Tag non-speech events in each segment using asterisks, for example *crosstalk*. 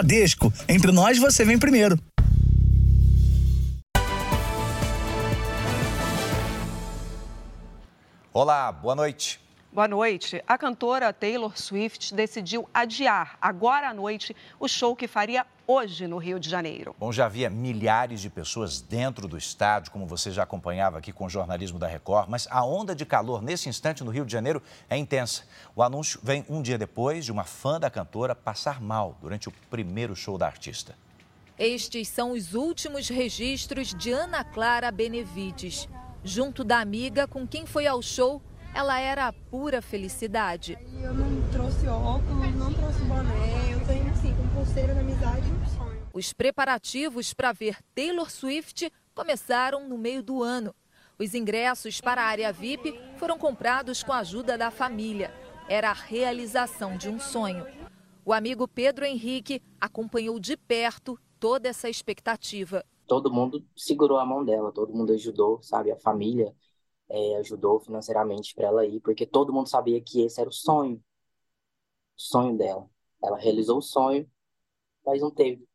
Bradesco. Entre nós, você vem primeiro. Olá, boa noite. Boa noite. A cantora Taylor Swift decidiu adiar agora à noite o show que faria hoje no Rio de Janeiro. Bom, já havia milhares de pessoas dentro do estádio, como você já acompanhava aqui com o jornalismo da Record, mas a onda de calor nesse instante no Rio de Janeiro é intensa. O anúncio vem um dia depois de uma fã da cantora passar mal durante o primeiro show da artista. Estes são os últimos registros de Ana Clara Benevides. Junto da amiga com quem foi ao show, ela era a pura felicidade. Eu não trouxe óculos, não trouxe boné, eu tenho assim, com pulseira da amizade um sonho. Os preparativos para ver Taylor Swift começaram no meio do ano. Os ingressos para a área VIP foram comprados com a ajuda da família. Era a realização de um sonho. O amigo Pedro Henrique acompanhou de perto toda essa expectativa. Todo mundo segurou a mão dela, todo mundo ajudou, sabe? A família é, ajudou financeiramente para ela ir, porque todo mundo sabia que esse era o sonho, o sonho dela. Ela realizou o sonho, mas não teve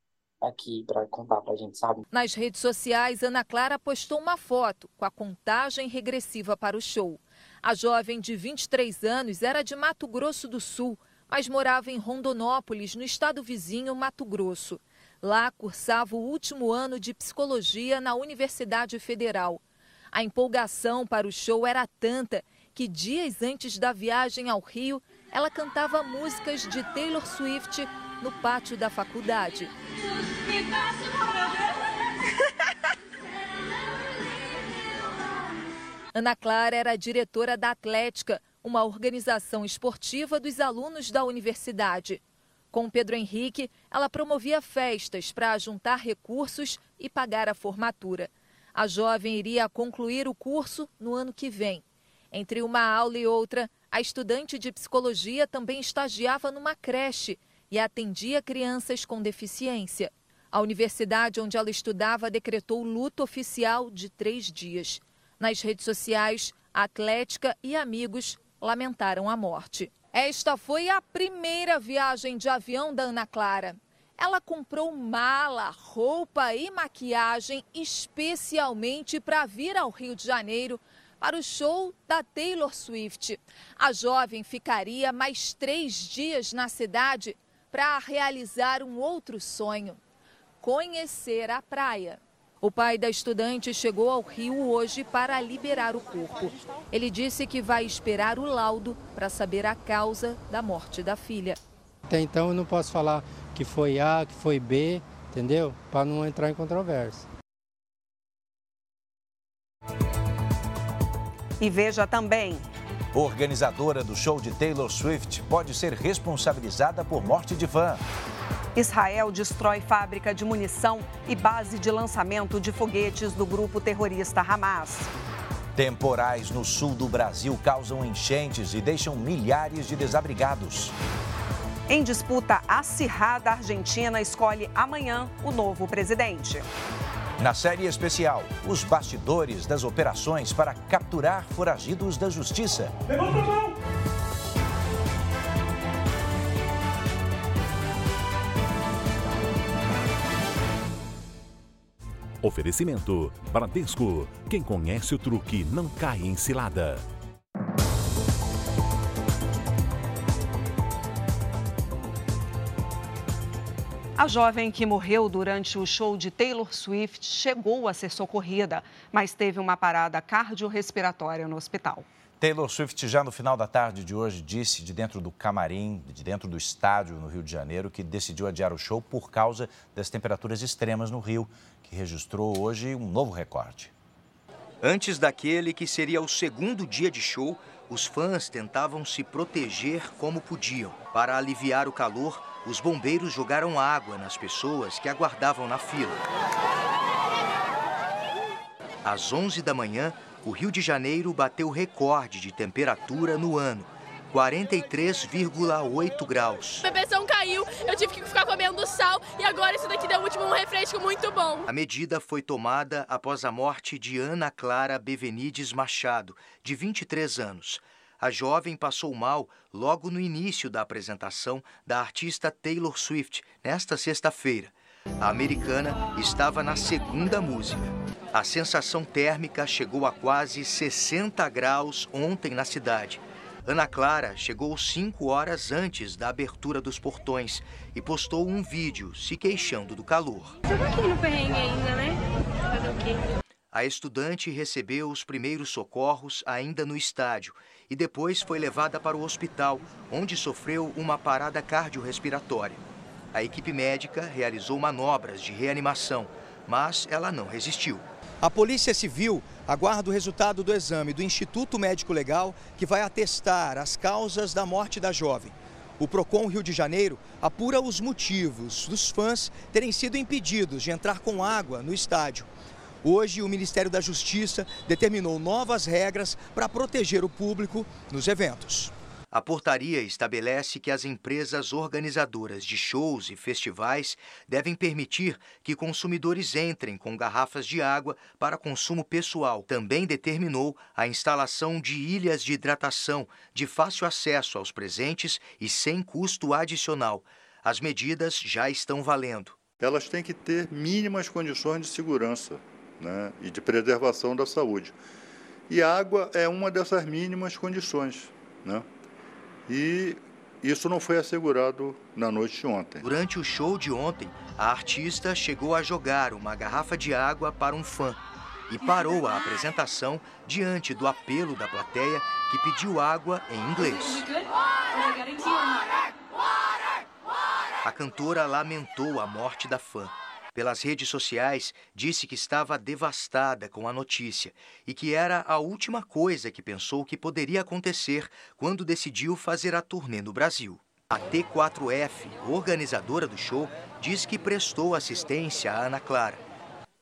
aqui para contar para a gente, sabe? Nas redes sociais, Ana Clara postou uma foto com a contagem regressiva para o show. A jovem de 23 anos era de Mato Grosso do Sul, mas morava em Rondonópolis, no estado vizinho Mato Grosso. Lá cursava o último ano de psicologia na Universidade Federal. A empolgação para o show era tanta que dias antes da viagem ao Rio, ela cantava músicas de Taylor Swift no pátio da faculdade. *laughs* Ana Clara era diretora da Atlética, uma organização esportiva dos alunos da universidade. Com Pedro Henrique, ela promovia festas para juntar recursos e pagar a formatura. A jovem iria concluir o curso no ano que vem. Entre uma aula e outra, a estudante de psicologia também estagiava numa creche e atendia crianças com deficiência. A universidade onde ela estudava decretou luto oficial de três dias. Nas redes sociais, Atlética e amigos lamentaram a morte. Esta foi a primeira viagem de avião da Ana Clara. Ela comprou mala, roupa e maquiagem especialmente para vir ao Rio de Janeiro para o show da Taylor Swift. A jovem ficaria mais três dias na cidade para realizar um outro sonho: conhecer a praia. O pai da estudante chegou ao Rio hoje para liberar o corpo. Ele disse que vai esperar o laudo para saber a causa da morte da filha. Até então eu não posso falar que foi A, que foi B, entendeu? Para não entrar em controvérsia. E veja também. Organizadora do show de Taylor Swift pode ser responsabilizada por morte de fã. Israel destrói fábrica de munição e base de lançamento de foguetes do grupo terrorista Hamas. Temporais no sul do Brasil causam enchentes e deixam milhares de desabrigados. Em disputa acirrada, a Argentina escolhe amanhã o novo presidente. Na série especial, os bastidores das operações para capturar foragidos da justiça. Levanta a mão! Oferecimento: Bradesco. Quem conhece o truque não cai em cilada. A jovem que morreu durante o show de Taylor Swift chegou a ser socorrida, mas teve uma parada cardiorrespiratória no hospital. Taylor Swift, já no final da tarde de hoje, disse de dentro do camarim, de dentro do estádio no Rio de Janeiro, que decidiu adiar o show por causa das temperaturas extremas no Rio, que registrou hoje um novo recorde. Antes daquele que seria o segundo dia de show, os fãs tentavam se proteger como podiam. Para aliviar o calor, os bombeiros jogaram água nas pessoas que aguardavam na fila. Às 11 da manhã, o Rio de Janeiro bateu recorde de temperatura no ano. 43,8 graus. A pressão caiu, eu tive que ficar comendo sal e agora isso daqui deu último um refresco muito bom. A medida foi tomada após a morte de Ana Clara Bevenides Machado, de 23 anos. A jovem passou mal logo no início da apresentação da artista Taylor Swift, nesta sexta-feira. A americana estava na segunda música. A sensação térmica chegou a quase 60 graus ontem na cidade. Ana Clara chegou cinco horas antes da abertura dos portões e postou um vídeo se queixando do calor. Tô aqui no perrengue ainda, né? Fazer o quê? A estudante recebeu os primeiros socorros ainda no estádio e depois foi levada para o hospital, onde sofreu uma parada cardiorrespiratória. A equipe médica realizou manobras de reanimação, mas ela não resistiu. A Polícia Civil aguarda o resultado do exame do Instituto Médico Legal, que vai atestar as causas da morte da jovem. O Procon Rio de Janeiro apura os motivos dos fãs terem sido impedidos de entrar com água no estádio. Hoje, o Ministério da Justiça determinou novas regras para proteger o público nos eventos. A portaria estabelece que as empresas organizadoras de shows e festivais devem permitir que consumidores entrem com garrafas de água para consumo pessoal. Também determinou a instalação de ilhas de hidratação de fácil acesso aos presentes e sem custo adicional. As medidas já estão valendo. Elas têm que ter mínimas condições de segurança né, e de preservação da saúde. E água é uma dessas mínimas condições. Né? E isso não foi assegurado na noite de ontem. Durante o show de ontem, a artista chegou a jogar uma garrafa de água para um fã e parou a apresentação diante do apelo da plateia que pediu água em inglês. A cantora lamentou a morte da fã pelas redes sociais, disse que estava devastada com a notícia e que era a última coisa que pensou que poderia acontecer quando decidiu fazer a turnê no Brasil. A T4F, organizadora do show, diz que prestou assistência a Ana Clara.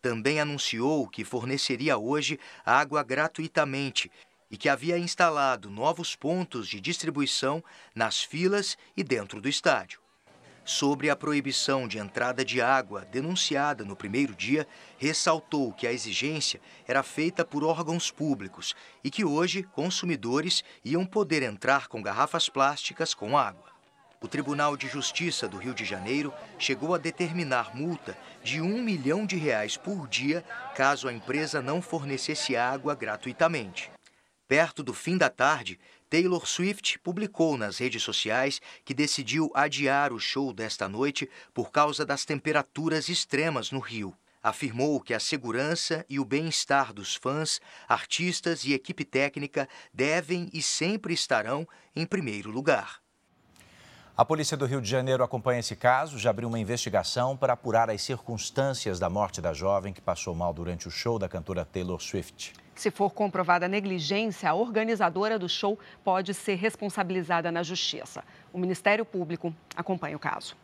Também anunciou que forneceria hoje água gratuitamente e que havia instalado novos pontos de distribuição nas filas e dentro do estádio sobre a proibição de entrada de água denunciada no primeiro dia, ressaltou que a exigência era feita por órgãos públicos e que hoje consumidores iam poder entrar com garrafas plásticas com água. O Tribunal de Justiça do Rio de Janeiro chegou a determinar multa de um milhão de reais por dia caso a empresa não fornecesse água gratuitamente. Perto do fim da tarde, Taylor Swift publicou nas redes sociais que decidiu adiar o show desta noite por causa das temperaturas extremas no Rio. Afirmou que a segurança e o bem-estar dos fãs, artistas e equipe técnica devem e sempre estarão em primeiro lugar. A polícia do Rio de Janeiro acompanha esse caso, já abriu uma investigação para apurar as circunstâncias da morte da jovem que passou mal durante o show da cantora Taylor Swift. Se for comprovada negligência, a organizadora do show pode ser responsabilizada na justiça. O Ministério Público acompanha o caso.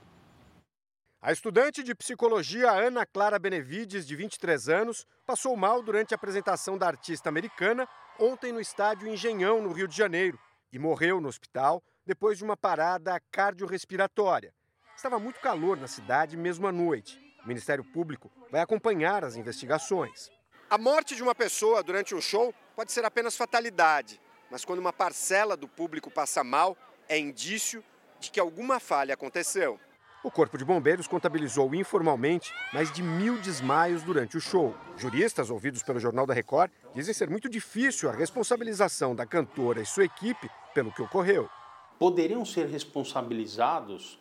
A estudante de psicologia Ana Clara Benevides, de 23 anos, passou mal durante a apresentação da artista americana ontem no estádio Engenhão, no Rio de Janeiro, e morreu no hospital depois de uma parada cardiorrespiratória. Estava muito calor na cidade mesmo à noite. O Ministério Público vai acompanhar as investigações. A morte de uma pessoa durante um show pode ser apenas fatalidade, mas quando uma parcela do público passa mal, é indício de que alguma falha aconteceu. O Corpo de Bombeiros contabilizou informalmente mais de mil desmaios durante o show. Juristas ouvidos pelo Jornal da Record dizem ser muito difícil a responsabilização da cantora e sua equipe pelo que ocorreu. Poderiam ser responsabilizados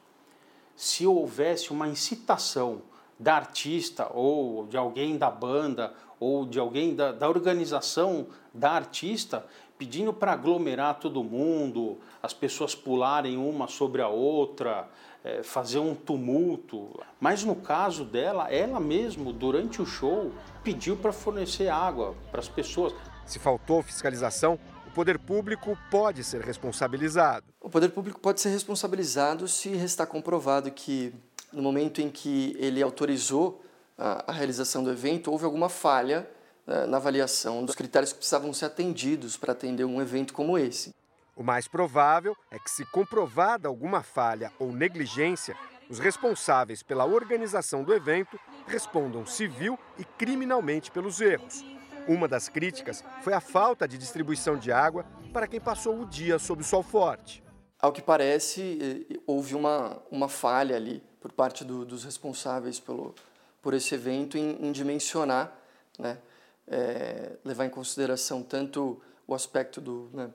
se houvesse uma incitação da artista ou de alguém da banda ou de alguém da, da organização da artista pedindo para aglomerar todo mundo, as pessoas pularem uma sobre a outra, é, fazer um tumulto. Mas no caso dela, ela mesmo, durante o show, pediu para fornecer água para as pessoas. Se faltou fiscalização, o poder público pode ser responsabilizado. O poder público pode ser responsabilizado se restar comprovado que, no momento em que ele autorizou a, a realização do evento, houve alguma falha né, na avaliação dos critérios que precisavam ser atendidos para atender um evento como esse. O mais provável é que, se comprovada alguma falha ou negligência, os responsáveis pela organização do evento respondam civil e criminalmente pelos erros. Uma das críticas foi a falta de distribuição de água para quem passou o dia sob o sol forte. Ao que parece, houve uma, uma falha ali por parte do, dos responsáveis pelo, por esse evento em, em dimensionar, né, é, levar em consideração tanto o aspecto do né,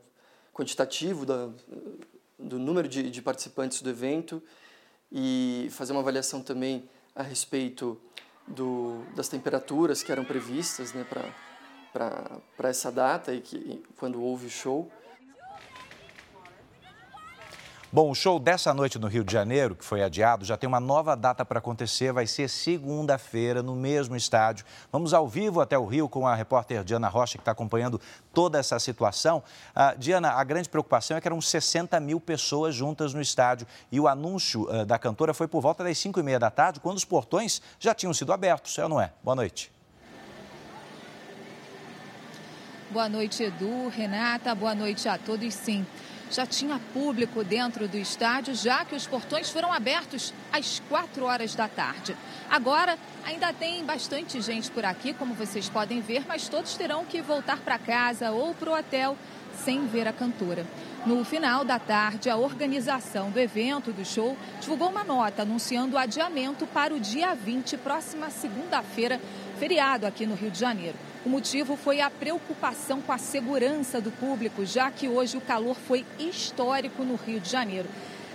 quantitativo da, do número de, de participantes do evento e fazer uma avaliação também a respeito do, das temperaturas que eram previstas né, para essa data e que quando houve o show. Bom, o show dessa noite no Rio de Janeiro, que foi adiado, já tem uma nova data para acontecer. Vai ser segunda-feira, no mesmo estádio. Vamos ao vivo até o Rio com a repórter Diana Rocha, que está acompanhando toda essa situação. Uh, Diana, a grande preocupação é que eram 60 mil pessoas juntas no estádio. E o anúncio uh, da cantora foi por volta das 5 e meia da tarde, quando os portões já tinham sido abertos. É ou não é? Boa noite. Boa noite, Edu, Renata. Boa noite a todos. Sim já tinha público dentro do estádio, já que os portões foram abertos às 4 horas da tarde. Agora, ainda tem bastante gente por aqui, como vocês podem ver, mas todos terão que voltar para casa ou para o hotel sem ver a cantora. No final da tarde, a organização do evento do show divulgou uma nota anunciando o adiamento para o dia 20, próxima segunda-feira, feriado aqui no Rio de Janeiro. O motivo foi a preocupação com a segurança do público, já que hoje o calor foi histórico no Rio de Janeiro.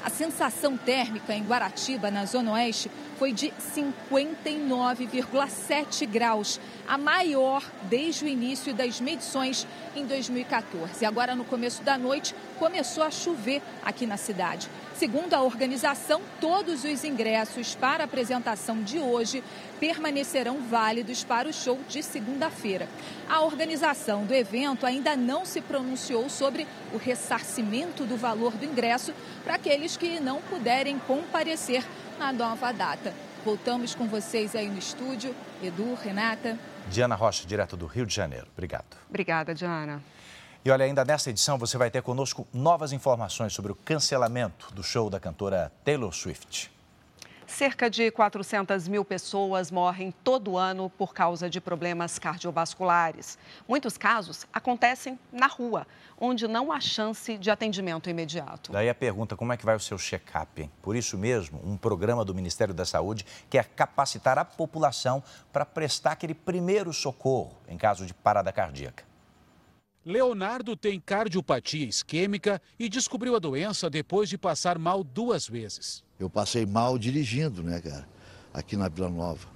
A sensação térmica em Guaratiba, na Zona Oeste, foi de 59,7 graus, a maior desde o início das medições em 2014. Agora, no começo da noite, começou a chover aqui na cidade. Segundo a organização, todos os ingressos para a apresentação de hoje permanecerão válidos para o show de segunda-feira. A organização do evento ainda não se pronunciou sobre o ressarcimento do valor do ingresso para aqueles que não puderem comparecer na nova data. Voltamos com vocês aí no estúdio. Edu, Renata. Diana Rocha, direto do Rio de Janeiro. Obrigado. Obrigada, Diana. E olha, ainda nesta edição você vai ter conosco novas informações sobre o cancelamento do show da cantora Taylor Swift. Cerca de 400 mil pessoas morrem todo ano por causa de problemas cardiovasculares. Muitos casos acontecem na rua, onde não há chance de atendimento imediato. Daí a pergunta, como é que vai o seu check-up? Por isso mesmo, um programa do Ministério da Saúde quer capacitar a população para prestar aquele primeiro socorro em caso de parada cardíaca. Leonardo tem cardiopatia isquêmica e descobriu a doença depois de passar mal duas vezes. Eu passei mal dirigindo, né, cara, aqui na Vila Nova.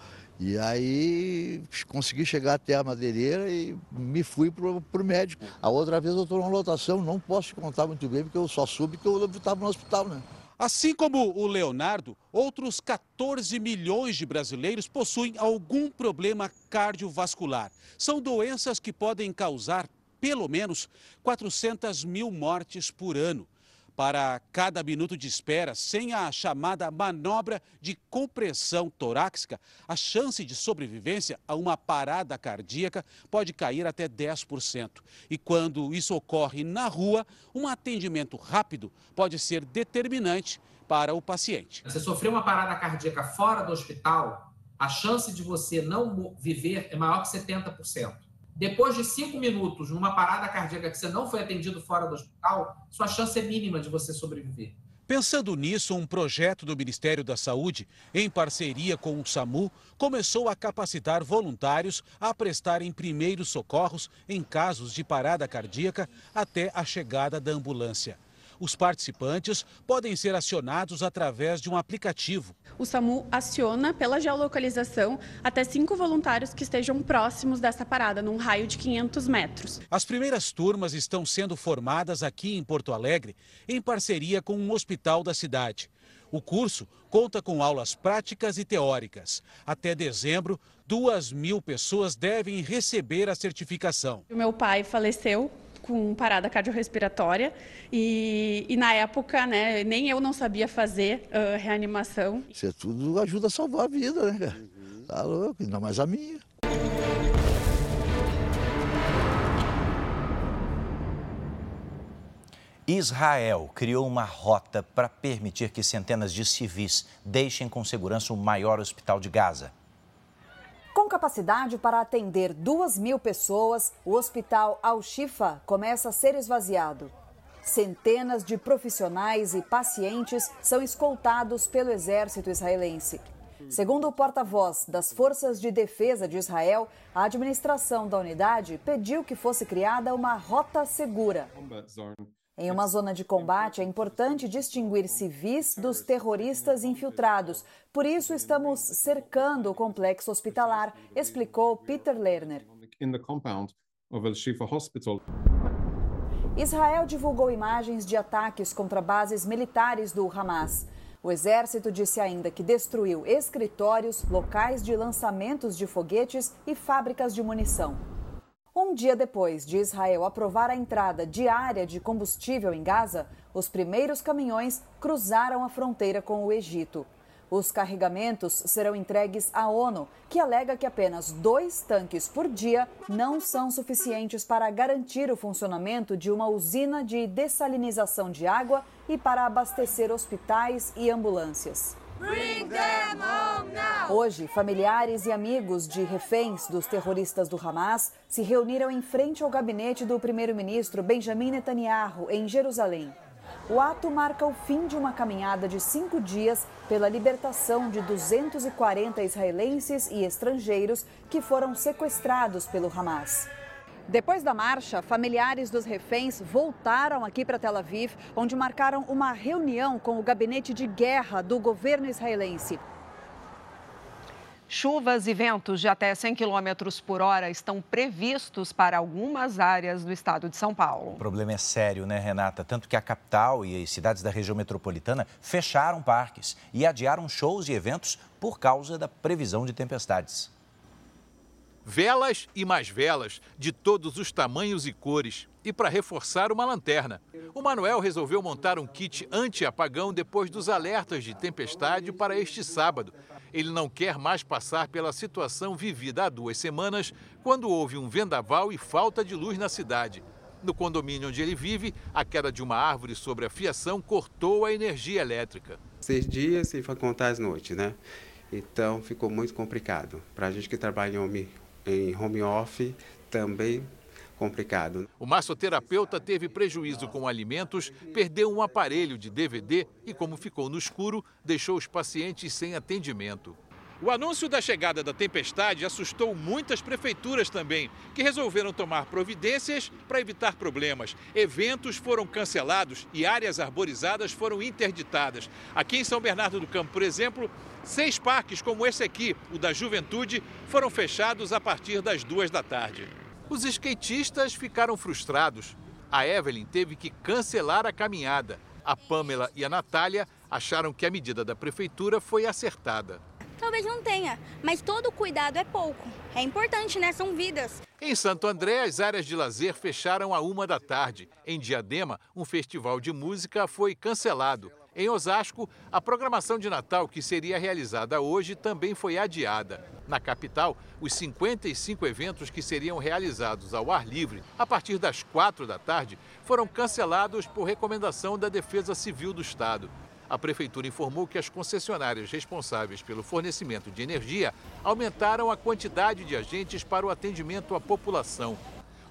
E aí consegui chegar até a madeireira e me fui pro, pro médico. A outra vez eu estou numa lotação, não posso te contar muito bem, porque eu só soube que eu estava no hospital, né? Assim como o Leonardo, outros 14 milhões de brasileiros possuem algum problema cardiovascular. São doenças que podem causar pelo menos 400 mil mortes por ano. Para cada minuto de espera, sem a chamada manobra de compressão torácica, a chance de sobrevivência a uma parada cardíaca pode cair até 10%. E quando isso ocorre na rua, um atendimento rápido pode ser determinante para o paciente. Você sofreu uma parada cardíaca fora do hospital, a chance de você não viver é maior que 70%. Depois de cinco minutos numa parada cardíaca que você não foi atendido fora do hospital, sua chance é mínima de você sobreviver. Pensando nisso, um projeto do Ministério da Saúde, em parceria com o SAMU, começou a capacitar voluntários a prestarem primeiros socorros em casos de parada cardíaca até a chegada da ambulância. Os participantes podem ser acionados através de um aplicativo. O SAMU aciona pela geolocalização até cinco voluntários que estejam próximos dessa parada, num raio de 500 metros. As primeiras turmas estão sendo formadas aqui em Porto Alegre, em parceria com um hospital da cidade. O curso conta com aulas práticas e teóricas. Até dezembro, duas mil pessoas devem receber a certificação. O meu pai faleceu com parada cardiorrespiratória e, e na época, né, nem eu não sabia fazer uh, reanimação. Isso tudo ajuda a salvar a vida, né, cara? Uhum. Tá louco, ainda mais a minha. Israel criou uma rota para permitir que centenas de civis deixem com segurança o maior hospital de Gaza. Com capacidade para atender 2 mil pessoas, o hospital Al-Shifa começa a ser esvaziado. Centenas de profissionais e pacientes são escoltados pelo exército israelense. Segundo o porta-voz das Forças de Defesa de Israel, a administração da unidade pediu que fosse criada uma rota segura. Em uma zona de combate, é importante distinguir civis dos terroristas infiltrados. Por isso, estamos cercando o complexo hospitalar, explicou Peter Lerner. Israel divulgou imagens de ataques contra bases militares do Hamas. O exército disse ainda que destruiu escritórios, locais de lançamentos de foguetes e fábricas de munição. Um dia depois de Israel aprovar a entrada diária de combustível em Gaza, os primeiros caminhões cruzaram a fronteira com o Egito. Os carregamentos serão entregues à ONU, que alega que apenas dois tanques por dia não são suficientes para garantir o funcionamento de uma usina de dessalinização de água e para abastecer hospitais e ambulâncias. Hoje, familiares e amigos de reféns dos terroristas do Hamas se reuniram em frente ao gabinete do primeiro-ministro Benjamin Netanyahu, em Jerusalém. O ato marca o fim de uma caminhada de cinco dias pela libertação de 240 israelenses e estrangeiros que foram sequestrados pelo Hamas. Depois da marcha, familiares dos reféns voltaram aqui para Tel Aviv, onde marcaram uma reunião com o gabinete de guerra do governo israelense. Chuvas e ventos de até 100 km por hora estão previstos para algumas áreas do estado de São Paulo. O problema é sério, né, Renata? Tanto que a capital e as cidades da região metropolitana fecharam parques e adiaram shows e eventos por causa da previsão de tempestades. Velas e mais velas, de todos os tamanhos e cores. E para reforçar uma lanterna. O Manuel resolveu montar um kit anti-apagão depois dos alertas de tempestade para este sábado. Ele não quer mais passar pela situação vivida há duas semanas, quando houve um vendaval e falta de luz na cidade. No condomínio onde ele vive, a queda de uma árvore sobre a fiação cortou a energia elétrica. Seis dias e foi contar as noites, né? Então ficou muito complicado. Para a gente que trabalha em home, em home office, também complicado. O massoterapeuta teve prejuízo com alimentos, perdeu um aparelho de DVD e, como ficou no escuro, deixou os pacientes sem atendimento. O anúncio da chegada da tempestade assustou muitas prefeituras também, que resolveram tomar providências para evitar problemas. Eventos foram cancelados e áreas arborizadas foram interditadas. Aqui em São Bernardo do Campo, por exemplo, seis parques como esse aqui, o da Juventude, foram fechados a partir das duas da tarde. Os skatistas ficaram frustrados. A Evelyn teve que cancelar a caminhada. A Pamela e a Natália acharam que a medida da prefeitura foi acertada. Talvez não tenha, mas todo cuidado é pouco. É importante, né? São vidas. Em Santo André, as áreas de lazer fecharam a uma da tarde. Em Diadema, um festival de música foi cancelado. Em Osasco, a programação de Natal que seria realizada hoje também foi adiada. Na capital, os 55 eventos que seriam realizados ao ar livre a partir das quatro da tarde foram cancelados por recomendação da Defesa Civil do Estado. A Prefeitura informou que as concessionárias responsáveis pelo fornecimento de energia aumentaram a quantidade de agentes para o atendimento à população.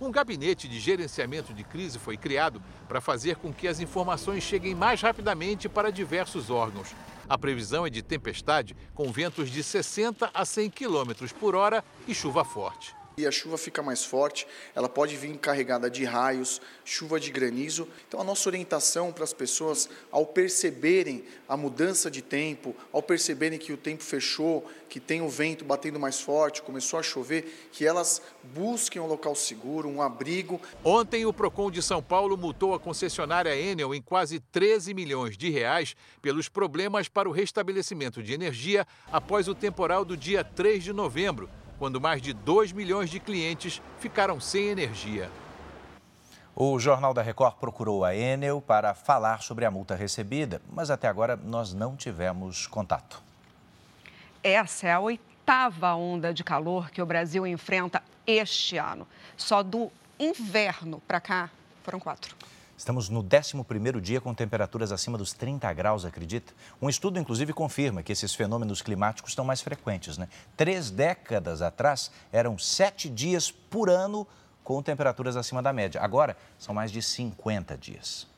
Um gabinete de gerenciamento de crise foi criado para fazer com que as informações cheguem mais rapidamente para diversos órgãos. A previsão é de tempestade com ventos de 60 a 100 km por hora e chuva forte e a chuva fica mais forte, ela pode vir carregada de raios, chuva de granizo. Então a nossa orientação para as pessoas, ao perceberem a mudança de tempo, ao perceberem que o tempo fechou, que tem o vento batendo mais forte, começou a chover, que elas busquem um local seguro, um abrigo. Ontem o Procon de São Paulo multou a concessionária Enel em quase 13 milhões de reais pelos problemas para o restabelecimento de energia após o temporal do dia 3 de novembro quando mais de 2 milhões de clientes ficaram sem energia. O Jornal da Record procurou a Enel para falar sobre a multa recebida, mas até agora nós não tivemos contato. Essa é a oitava onda de calor que o Brasil enfrenta este ano. Só do inverno para cá foram quatro. Estamos no 11º dia com temperaturas acima dos 30 graus, acredita? Um estudo, inclusive, confirma que esses fenômenos climáticos estão mais frequentes, né? Três décadas atrás, eram sete dias por ano com temperaturas acima da média. Agora, são mais de 50 dias.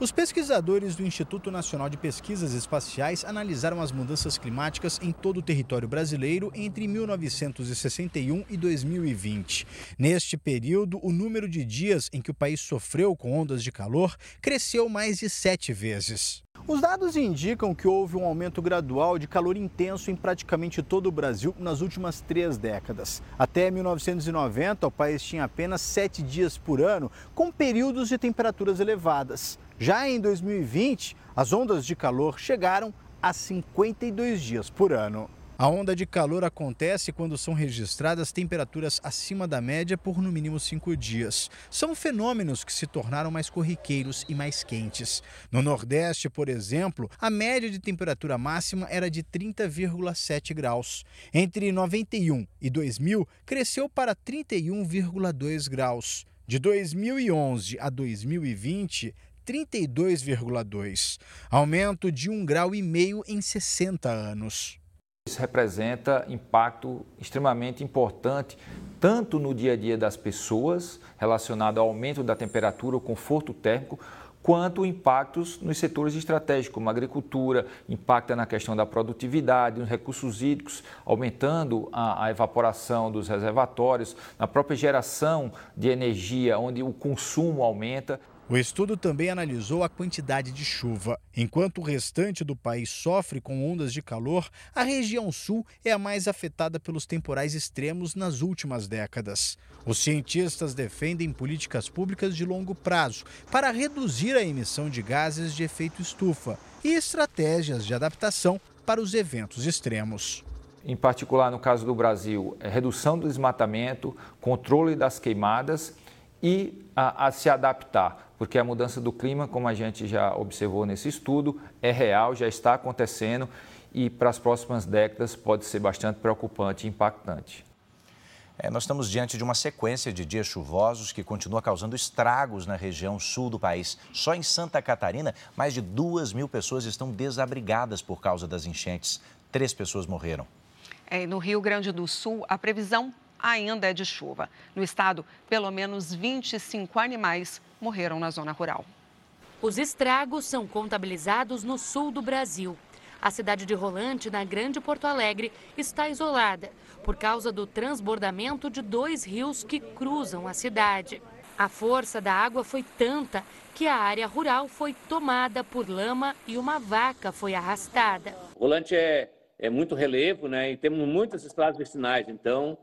Os pesquisadores do Instituto Nacional de Pesquisas Espaciais analisaram as mudanças climáticas em todo o território brasileiro entre 1961 e 2020. Neste período, o número de dias em que o país sofreu com ondas de calor cresceu mais de sete vezes. Os dados indicam que houve um aumento gradual de calor intenso em praticamente todo o Brasil nas últimas três décadas. Até 1990, o país tinha apenas sete dias por ano, com períodos de temperaturas elevadas. Já em 2020, as ondas de calor chegaram a 52 dias por ano. A onda de calor acontece quando são registradas temperaturas acima da média por no mínimo cinco dias. São fenômenos que se tornaram mais corriqueiros e mais quentes. No Nordeste, por exemplo, a média de temperatura máxima era de 30,7 graus. Entre 91 e 2000, cresceu para 31,2 graus. De 2011 a 2020, 32,2, aumento de um grau e meio em 60 anos. Isso representa impacto extremamente importante, tanto no dia a dia das pessoas, relacionado ao aumento da temperatura, o conforto térmico, quanto impactos nos setores estratégicos, como a agricultura, impacta na questão da produtividade, nos recursos hídricos, aumentando a, a, evaporação dos reservatórios, na própria geração de energia, onde o consumo aumenta. O estudo também analisou a quantidade de chuva. Enquanto o restante do país sofre com ondas de calor, a região sul é a mais afetada pelos temporais extremos nas últimas décadas. Os cientistas defendem políticas públicas de longo prazo para reduzir a emissão de gases de efeito estufa e estratégias de adaptação para os eventos extremos em particular no caso do Brasil, é redução do desmatamento, controle das queimadas e a, a, se adaptar, porque a mudança do clima, como a gente já observou nesse estudo, é real, já está acontecendo e para as próximas décadas pode ser bastante preocupante e impactante. É, nós estamos diante de uma sequência de dias chuvosos que continua causando estragos na região sul do país. Só em Santa Catarina, mais de duas mil pessoas estão desabrigadas por causa das enchentes. Três pessoas morreram. É, no Rio Grande do Sul, a previsão ainda é de chuva. No estado, pelo menos 25 animais morreram na zona rural. Os estragos são contabilizados no sul do Brasil. A cidade de Rolante, na Grande Porto Alegre, está isolada por causa do transbordamento de dois rios que cruzam a cidade. A força da água foi tanta que a área rural foi tomada por lama e uma vaca foi arrastada. Rolante é, é muito relevo, né? E temos muitas estradas vicinais, então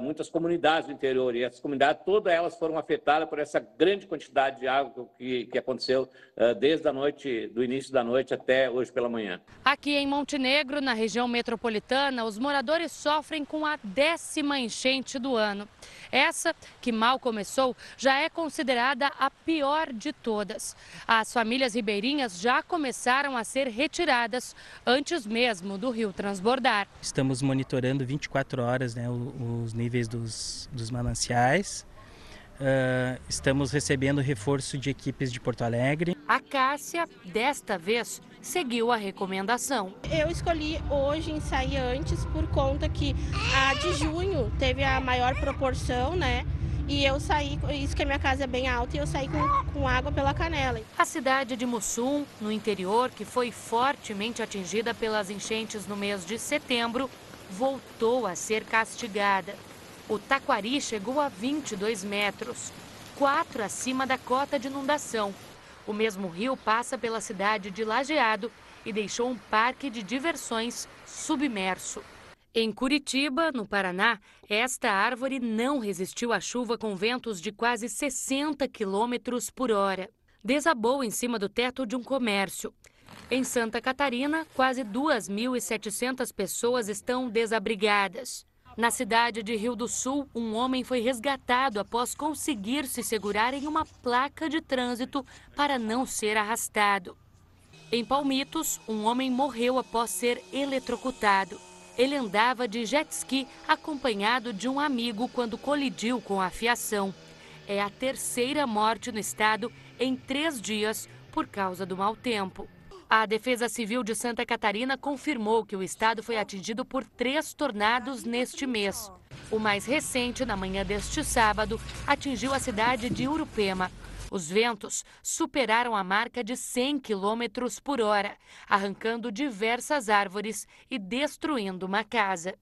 muitas comunidades do interior. E essas comunidades, todas elas foram afetadas por essa grande quantidade de água que, que aconteceu uh, desde a noite, do início da noite até hoje pela manhã. Aqui em Montenegro, na região metropolitana, os moradores sofrem com a décima enchente do ano. Essa, que mal começou, já é considerada a pior de todas. As famílias ribeirinhas já começaram a ser retiradas antes mesmo do rio transbordar. Estamos monitorando 24 horas né, os níveis dos, dos mananciais. Uh, estamos recebendo reforço de equipes de Porto Alegre. A Cássia, desta vez, seguiu a recomendação. Eu escolhi hoje em sair antes por conta que a de junho teve a maior proporção, né? E eu saí, isso que a minha casa é bem alta, e eu saí com, com água pela canela. A cidade de Mussum, no interior, que foi fortemente atingida pelas enchentes no mês de setembro, voltou a ser castigada. O Taquari chegou a 22 metros, quatro acima da cota de inundação. O mesmo rio passa pela cidade de Lajeado e deixou um parque de diversões submerso. Em Curitiba, no Paraná, esta árvore não resistiu à chuva com ventos de quase 60 quilômetros por hora. Desabou em cima do teto de um comércio. Em Santa Catarina, quase 2.700 pessoas estão desabrigadas. Na cidade de Rio do Sul, um homem foi resgatado após conseguir se segurar em uma placa de trânsito para não ser arrastado. Em Palmitos, um homem morreu após ser eletrocutado. Ele andava de jet ski acompanhado de um amigo quando colidiu com a fiação. É a terceira morte no estado em três dias por causa do mau tempo. A Defesa Civil de Santa Catarina confirmou que o estado foi atingido por três tornados neste mês. O mais recente, na manhã deste sábado, atingiu a cidade de Urupema. Os ventos superaram a marca de 100 km por hora, arrancando diversas árvores e destruindo uma casa.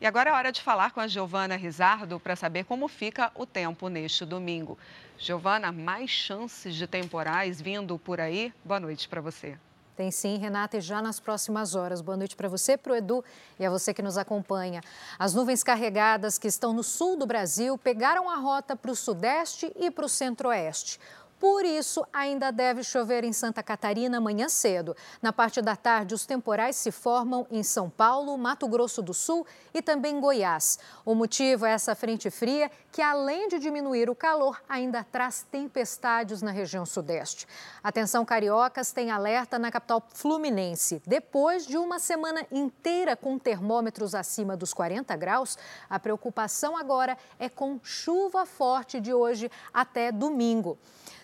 E agora é hora de falar com a Giovana Rizardo para saber como fica o tempo neste domingo. Giovana, mais chances de temporais vindo por aí? Boa noite para você. Tem sim, Renata, e já nas próximas horas. Boa noite para você, para o Edu e a você que nos acompanha. As nuvens carregadas que estão no sul do Brasil pegaram a rota para o sudeste e para o centro-oeste. Por isso, ainda deve chover em Santa Catarina amanhã cedo. Na parte da tarde, os temporais se formam em São Paulo, Mato Grosso do Sul e também Goiás. O motivo é essa frente fria que, além de diminuir o calor, ainda traz tempestades na região sudeste. Atenção, cariocas, tem alerta na capital fluminense. Depois de uma semana inteira com termômetros acima dos 40 graus, a preocupação agora é com chuva forte de hoje até domingo.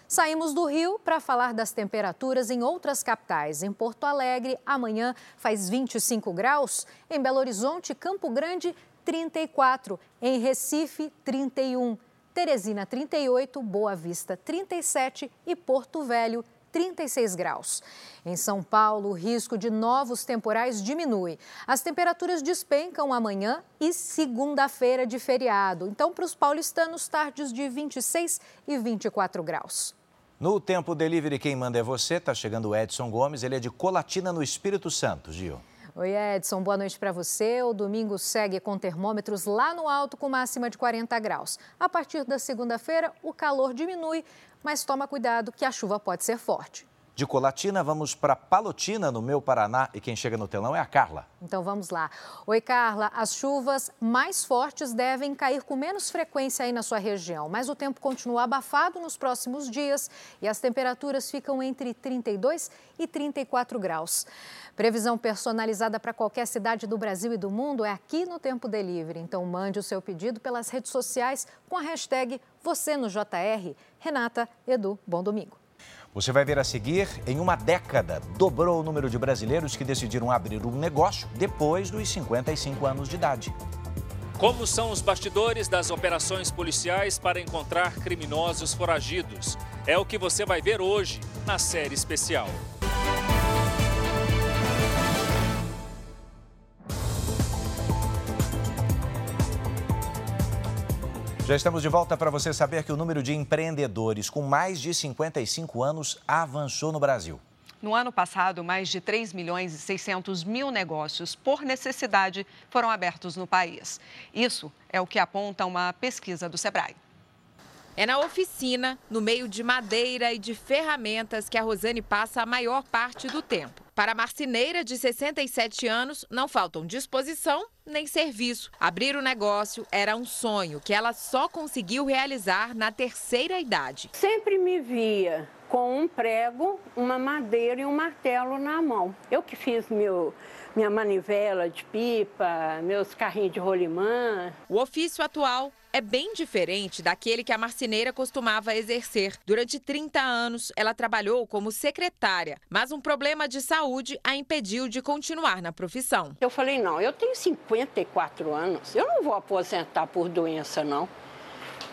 Saímos do Rio para falar das temperaturas em outras capitais. Em Porto Alegre, amanhã faz 25 graus. Em Belo Horizonte, Campo Grande, 34. Em Recife, 31. Teresina, 38. Boa Vista, 37. E Porto Velho, 36 graus. Em São Paulo, o risco de novos temporais diminui. As temperaturas despencam amanhã e segunda-feira de feriado. Então, para os paulistanos, tardes de 26 e 24 graus. No Tempo Delivery, quem manda é você. Está chegando o Edson Gomes. Ele é de Colatina, no Espírito Santo, Gil. Oi, Edson. Boa noite para você. O domingo segue com termômetros lá no alto, com máxima de 40 graus. A partir da segunda-feira, o calor diminui, mas toma cuidado que a chuva pode ser forte. De Colatina, vamos para Palotina, no meu Paraná. E quem chega no telão é a Carla. Então vamos lá. Oi, Carla. As chuvas mais fortes devem cair com menos frequência aí na sua região, mas o tempo continua abafado nos próximos dias e as temperaturas ficam entre 32 e 34 graus. Previsão personalizada para qualquer cidade do Brasil e do mundo é aqui no Tempo Delivery. Então mande o seu pedido pelas redes sociais com a hashtag você no JR. Renata, Edu, bom domingo. Você vai ver a seguir, em uma década, dobrou o número de brasileiros que decidiram abrir um negócio depois dos 55 anos de idade. Como são os bastidores das operações policiais para encontrar criminosos foragidos? É o que você vai ver hoje na série especial. Já estamos de volta para você saber que o número de empreendedores com mais de 55 anos avançou no Brasil. No ano passado, mais de 3 milhões e 600 mil negócios por necessidade foram abertos no país. Isso é o que aponta uma pesquisa do Sebrae. É na oficina, no meio de madeira e de ferramentas, que a Rosane passa a maior parte do tempo. Para a marceneira de 67 anos, não faltam disposição nem serviço. Abrir o negócio era um sonho que ela só conseguiu realizar na terceira idade. Sempre me via com um prego, uma madeira e um martelo na mão. Eu que fiz meu minha manivela de pipa, meus carrinhos de rolimã. O ofício atual é bem diferente daquele que a marceneira costumava exercer. Durante 30 anos, ela trabalhou como secretária, mas um problema de saúde a impediu de continuar na profissão. Eu falei: não, eu tenho 54 anos, eu não vou aposentar por doença, não.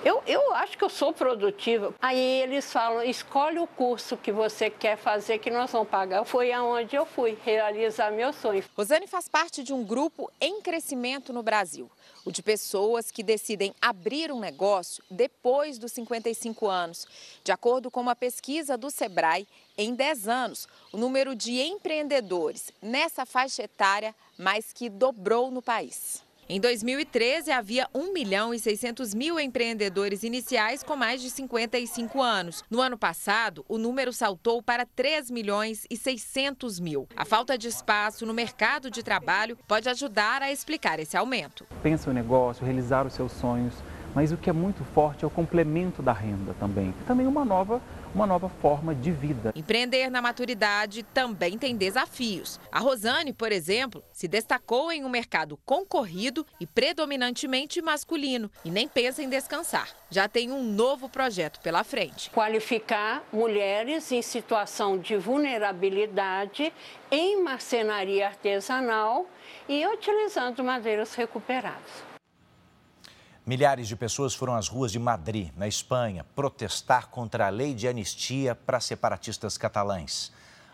Eu, eu acho que eu sou produtiva. Aí eles falam, escolhe o curso que você quer fazer que nós vamos pagar. Foi aonde eu fui realizar meu sonho. Rosane faz parte de um grupo em crescimento no Brasil. O de pessoas que decidem abrir um negócio depois dos 55 anos. De acordo com uma pesquisa do Sebrae, em 10 anos, o número de empreendedores nessa faixa etária mais que dobrou no país. Em 2013, havia 1 milhão e 600 mil empreendedores iniciais com mais de 55 anos. No ano passado, o número saltou para 3 milhões e 600 mil. A falta de espaço no mercado de trabalho pode ajudar a explicar esse aumento. Pensa o negócio, realizar os seus sonhos, mas o que é muito forte é o complemento da renda também. Também uma nova uma nova forma de vida. Empreender na maturidade também tem desafios. A Rosane, por exemplo, se destacou em um mercado concorrido e predominantemente masculino e nem pensa em descansar. Já tem um novo projeto pela frente. Qualificar mulheres em situação de vulnerabilidade em marcenaria artesanal e utilizando madeiras recuperadas. Milhares de pessoas foram às ruas de Madrid, na Espanha, protestar contra a lei de anistia para separatistas catalães.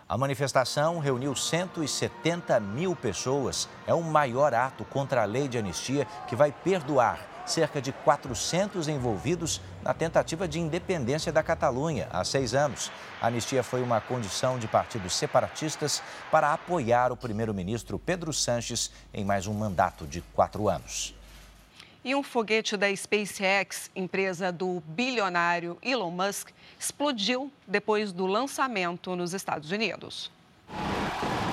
A manifestação reuniu 170 mil pessoas. É o maior ato contra a lei de anistia que vai perdoar cerca de 400 envolvidos na tentativa de independência da Catalunha há seis anos. A anistia foi uma condição de partidos separatistas para apoiar o primeiro-ministro Pedro Sanches em mais um mandato de quatro anos. E um foguete da SpaceX, empresa do bilionário Elon Musk, explodiu depois do lançamento nos Estados Unidos.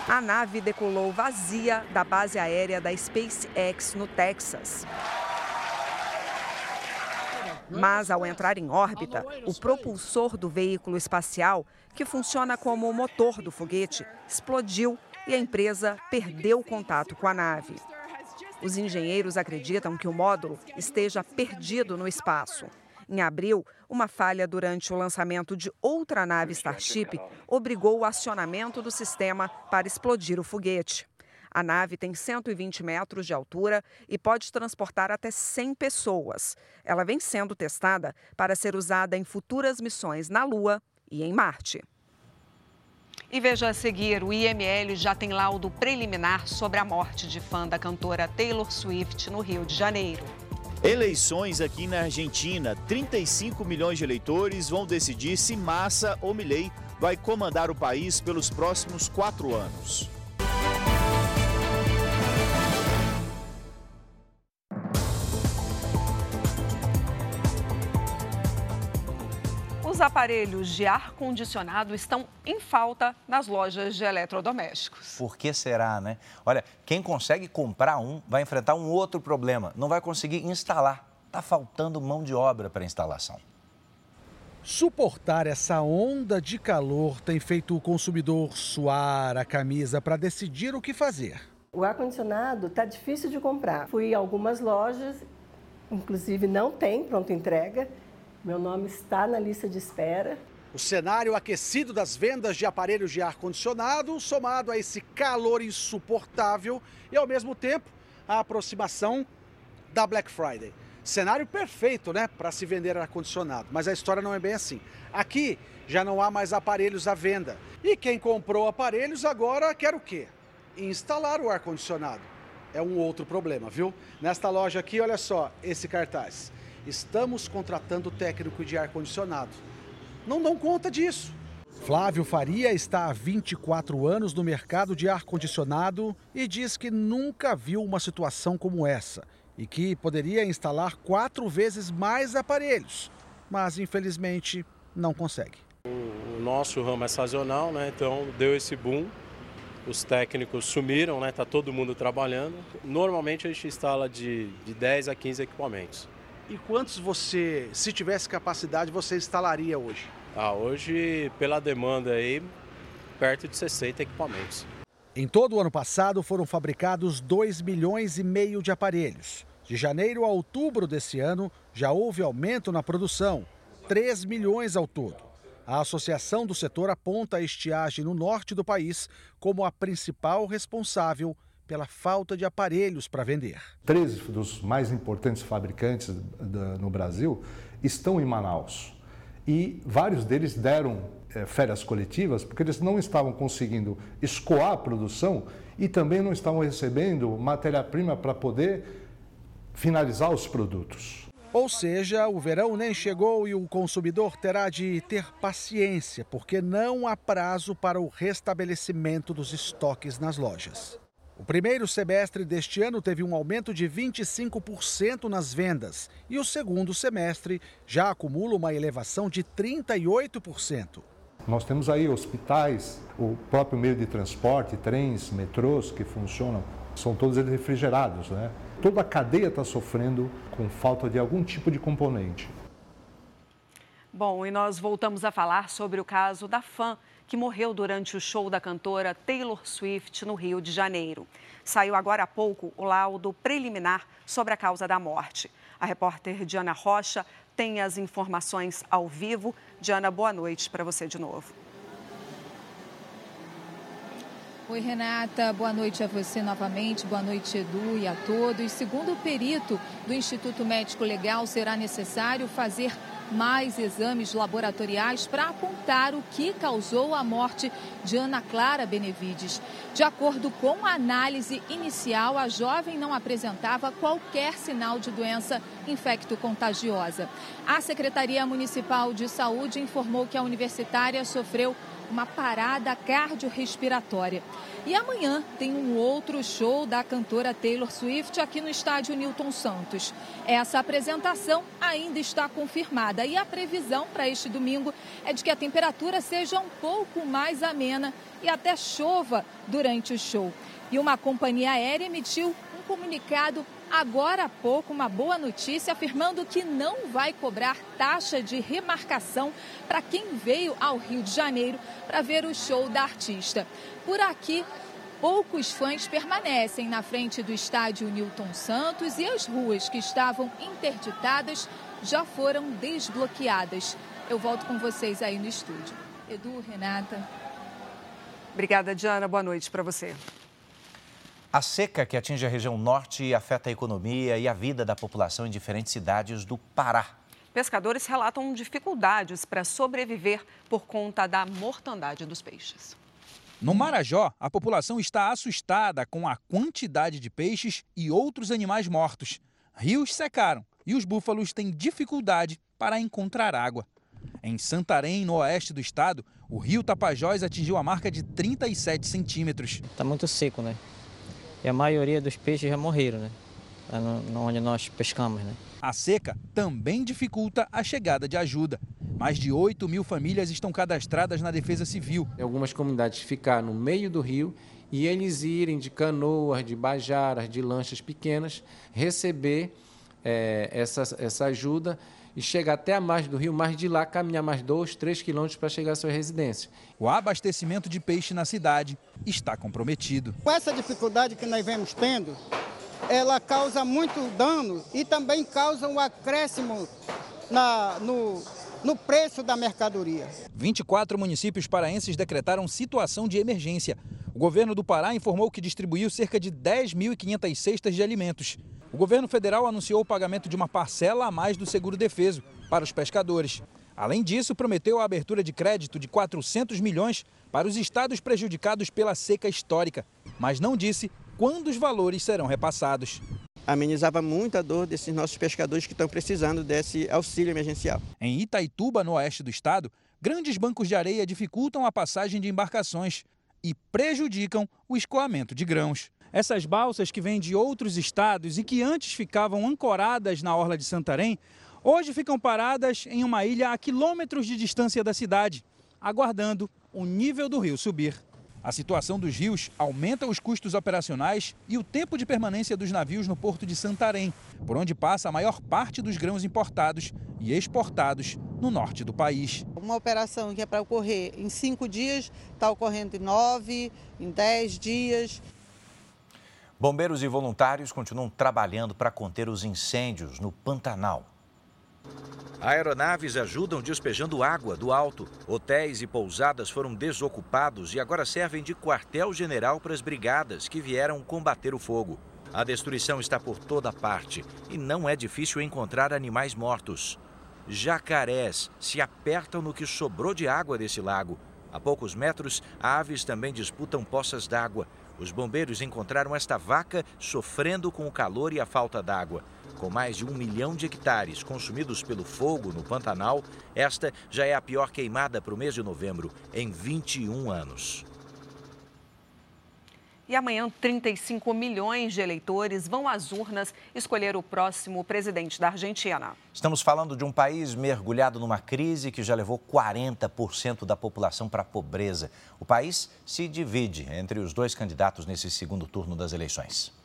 A nave decolou vazia da base aérea da SpaceX no Texas. Mas, ao entrar em órbita, o propulsor do veículo espacial, que funciona como o motor do foguete, explodiu e a empresa perdeu contato com a nave. Os engenheiros acreditam que o módulo esteja perdido no espaço. Em abril, uma falha durante o lançamento de outra nave Starship obrigou o acionamento do sistema para explodir o foguete. A nave tem 120 metros de altura e pode transportar até 100 pessoas. Ela vem sendo testada para ser usada em futuras missões na Lua e em Marte. E veja a seguir, o IML já tem laudo preliminar sobre a morte de fã da cantora Taylor Swift no Rio de Janeiro. Eleições aqui na Argentina. 35 milhões de eleitores vão decidir se Massa ou Milei vai comandar o país pelos próximos quatro anos. Os aparelhos de ar-condicionado estão em falta nas lojas de eletrodomésticos. Por que será, né? Olha, quem consegue comprar um vai enfrentar um outro problema. Não vai conseguir instalar. Está faltando mão de obra para instalação. Suportar essa onda de calor tem feito o consumidor suar a camisa para decidir o que fazer. O ar-condicionado está difícil de comprar. Fui em algumas lojas, inclusive não tem pronta entrega. Meu nome está na lista de espera. O cenário aquecido das vendas de aparelhos de ar-condicionado, somado a esse calor insuportável e, ao mesmo tempo, a aproximação da Black Friday. Cenário perfeito, né, para se vender ar-condicionado, mas a história não é bem assim. Aqui já não há mais aparelhos à venda. E quem comprou aparelhos agora quer o quê? Instalar o ar-condicionado. É um outro problema, viu? Nesta loja aqui, olha só esse cartaz. Estamos contratando técnico de ar-condicionado. Não dão conta disso. Flávio Faria está há 24 anos no mercado de ar-condicionado e diz que nunca viu uma situação como essa e que poderia instalar quatro vezes mais aparelhos, mas infelizmente não consegue. O nosso ramo é sazonal, né? então deu esse boom. Os técnicos sumiram, né? Tá todo mundo trabalhando. Normalmente a gente instala de, de 10 a 15 equipamentos. E quantos você, se tivesse capacidade, você instalaria hoje? Ah, hoje, pela demanda aí, perto de 60 equipamentos. Em todo o ano passado foram fabricados 2 milhões e meio de aparelhos. De janeiro a outubro desse ano, já houve aumento na produção, 3 milhões ao todo. A associação do setor aponta a estiagem no norte do país como a principal responsável pela falta de aparelhos para vender. Três dos mais importantes fabricantes no Brasil estão em Manaus e vários deles deram é, férias coletivas porque eles não estavam conseguindo escoar a produção e também não estavam recebendo matéria-prima para poder finalizar os produtos. Ou seja, o verão nem chegou e o consumidor terá de ter paciência, porque não há prazo para o restabelecimento dos estoques nas lojas. O primeiro semestre deste ano teve um aumento de 25% nas vendas e o segundo semestre já acumula uma elevação de 38%. Nós temos aí hospitais, o próprio meio de transporte, trens, metrôs que funcionam, são todos eles refrigerados, né? Toda a cadeia está sofrendo com falta de algum tipo de componente. Bom, e nós voltamos a falar sobre o caso da fã que morreu durante o show da cantora Taylor Swift no Rio de Janeiro. Saiu agora há pouco o laudo preliminar sobre a causa da morte. A repórter Diana Rocha tem as informações ao vivo. Diana, boa noite para você de novo. Oi, Renata. Boa noite a você novamente. Boa noite, Edu, e a todos. Segundo o perito do Instituto Médico Legal, será necessário fazer mais exames laboratoriais para apontar o que causou a morte de Ana Clara Benevides. De acordo com a análise inicial, a jovem não apresentava qualquer sinal de doença infecto-contagiosa. A Secretaria Municipal de Saúde informou que a universitária sofreu uma parada cardiorrespiratória. E amanhã tem um outro show da cantora Taylor Swift aqui no estádio Newton Santos. Essa apresentação ainda está confirmada e a previsão para este domingo é de que a temperatura seja um pouco mais amena e até chova durante o show. E uma companhia aérea emitiu um comunicado agora há pouco uma boa notícia afirmando que não vai cobrar taxa de remarcação para quem veio ao Rio de Janeiro para ver o show da artista. Por aqui, poucos fãs permanecem na frente do estádio Newton Santos e as ruas que estavam interditadas já foram desbloqueadas. Eu volto com vocês aí no estúdio. Edu, Renata. Obrigada, Diana. Boa noite para você. A seca que atinge a região norte afeta a economia e a vida da população em diferentes cidades do Pará. Pescadores relatam dificuldades para sobreviver por conta da mortandade dos peixes. No Marajó, a população está assustada com a quantidade de peixes e outros animais mortos. Rios secaram e os búfalos têm dificuldade para encontrar água. Em Santarém, no oeste do estado, o rio Tapajós atingiu a marca de 37 centímetros. Está muito seco, né? E a maioria dos peixes já morreram, né? onde nós pescamos, né? A seca também dificulta a chegada de ajuda. Mais de 8 mil famílias estão cadastradas na Defesa Civil. Algumas comunidades ficaram no meio do rio e eles irem de canoas, de bajaras, de lanchas pequenas, receber é, essa, essa ajuda e chegar até a margem do rio, mas de lá caminhar mais dois, três quilômetros para chegar à sua residência. O abastecimento de peixe na cidade está comprometido. Com essa dificuldade que nós vemos tendo, ela causa muito dano e também causa um acréscimo na, no, no preço da mercadoria. 24 municípios paraenses decretaram situação de emergência. O governo do Pará informou que distribuiu cerca de 10.500 cestas de alimentos. O governo federal anunciou o pagamento de uma parcela a mais do seguro defeso para os pescadores. Além disso, prometeu a abertura de crédito de 400 milhões para os estados prejudicados pela seca histórica, mas não disse quando os valores serão repassados. Amenizava muito a dor desses nossos pescadores que estão precisando desse auxílio emergencial. Em Itaituba, no oeste do estado, grandes bancos de areia dificultam a passagem de embarcações e prejudicam o escoamento de grãos. Essas balsas que vêm de outros estados e que antes ficavam ancoradas na orla de Santarém, hoje ficam paradas em uma ilha a quilômetros de distância da cidade, aguardando o nível do rio subir. A situação dos rios aumenta os custos operacionais e o tempo de permanência dos navios no porto de Santarém, por onde passa a maior parte dos grãos importados e exportados no norte do país. Uma operação que é para ocorrer em cinco dias está ocorrendo em nove, em dez dias. Bombeiros e voluntários continuam trabalhando para conter os incêndios no Pantanal. Aeronaves ajudam despejando água do alto. Hotéis e pousadas foram desocupados e agora servem de quartel-general para as brigadas que vieram combater o fogo. A destruição está por toda parte e não é difícil encontrar animais mortos. Jacarés se apertam no que sobrou de água desse lago. A poucos metros, aves também disputam poças d'água. Os bombeiros encontraram esta vaca sofrendo com o calor e a falta d'água. Com mais de um milhão de hectares consumidos pelo fogo no Pantanal, esta já é a pior queimada para o mês de novembro em 21 anos. E amanhã, 35 milhões de eleitores vão às urnas escolher o próximo presidente da Argentina. Estamos falando de um país mergulhado numa crise que já levou 40% da população para a pobreza. O país se divide entre os dois candidatos nesse segundo turno das eleições.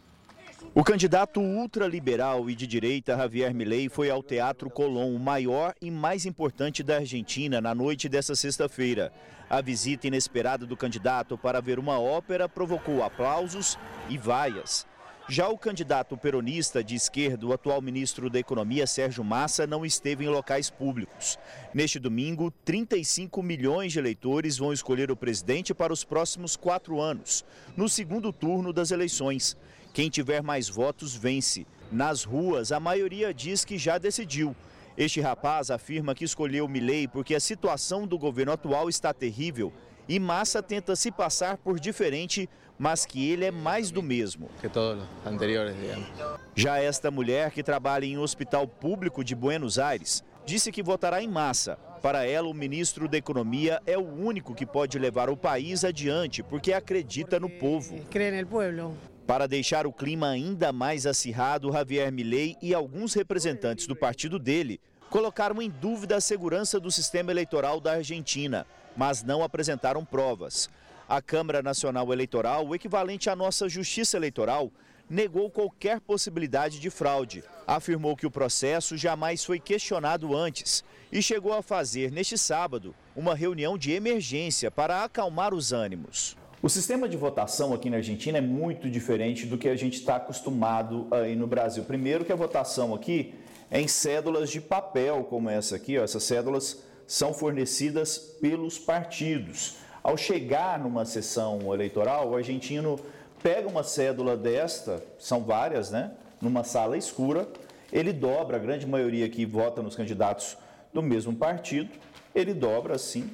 O candidato ultraliberal e de direita Javier Milei foi ao Teatro Colón, o maior e mais importante da Argentina, na noite dessa sexta-feira. A visita inesperada do candidato para ver uma ópera provocou aplausos e vaias. Já o candidato peronista de esquerda, o atual ministro da Economia, Sérgio Massa, não esteve em locais públicos. Neste domingo, 35 milhões de eleitores vão escolher o presidente para os próximos quatro anos, no segundo turno das eleições. Quem tiver mais votos vence. Nas ruas, a maioria diz que já decidiu. Este rapaz afirma que escolheu Milei porque a situação do governo atual está terrível e Massa tenta se passar por diferente, mas que ele é mais do mesmo. Que todos os anteriores, digamos. Já esta mulher, que trabalha em um hospital público de Buenos Aires, disse que votará em massa. Para ela, o ministro da Economia é o único que pode levar o país adiante, porque acredita no povo. Crê no povo. Para deixar o clima ainda mais acirrado, Javier Milei e alguns representantes do partido dele colocaram em dúvida a segurança do sistema eleitoral da Argentina mas não apresentaram provas. A Câmara Nacional Eleitoral, o equivalente à nossa Justiça Eleitoral, negou qualquer possibilidade de fraude. Afirmou que o processo jamais foi questionado antes e chegou a fazer, neste sábado, uma reunião de emergência para acalmar os ânimos. O sistema de votação aqui na Argentina é muito diferente do que a gente está acostumado aí no Brasil. Primeiro que a votação aqui é em cédulas de papel, como essa aqui, ó, essas cédulas são fornecidas pelos partidos. Ao chegar numa sessão eleitoral, o argentino pega uma cédula desta, são várias, né? Numa sala escura, ele dobra, a grande maioria que vota nos candidatos do mesmo partido, ele dobra assim,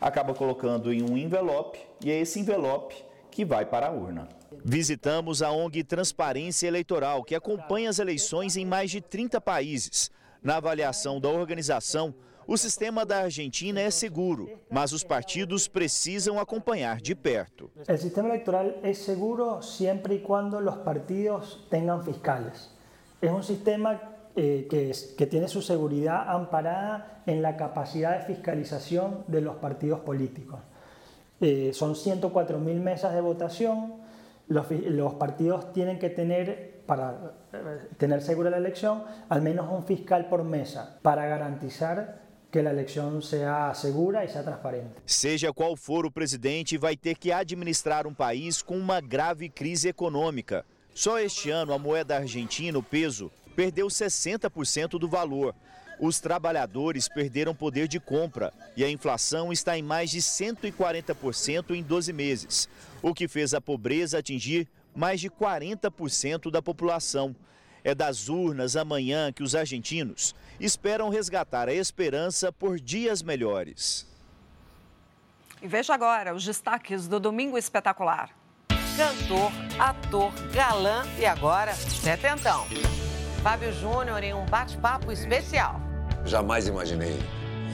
acaba colocando em um envelope e é esse envelope que vai para a urna. Visitamos a ONG Transparência Eleitoral, que acompanha as eleições em mais de 30 países. Na avaliação da organização, o sistema da Argentina é seguro, mas os partidos precisam acompanhar de perto. O sistema eleitoral é seguro sempre e quando os partidos tenham fiscales. É um sistema eh, que, que, tiene su seguridad amparada en la capacidad de fiscalización de los partidos políticos. Eh, son 104 mil mesas de votación, los, los, partidos tienen que tener, para eh, tener segura la elección, al menos un fiscal por mesa, para garantizar que a eleição seja segura e seja transparente. Seja qual for o presidente, vai ter que administrar um país com uma grave crise econômica. Só este ano, a moeda argentina, o peso, perdeu 60% do valor. Os trabalhadores perderam poder de compra e a inflação está em mais de 140% em 12 meses, o que fez a pobreza atingir mais de 40% da população. É das urnas amanhã que os argentinos esperam resgatar a esperança por dias melhores. E veja agora os destaques do Domingo Espetacular. Cantor, ator, galã e agora setentão. Fábio Júnior em um bate-papo especial. Jamais imaginei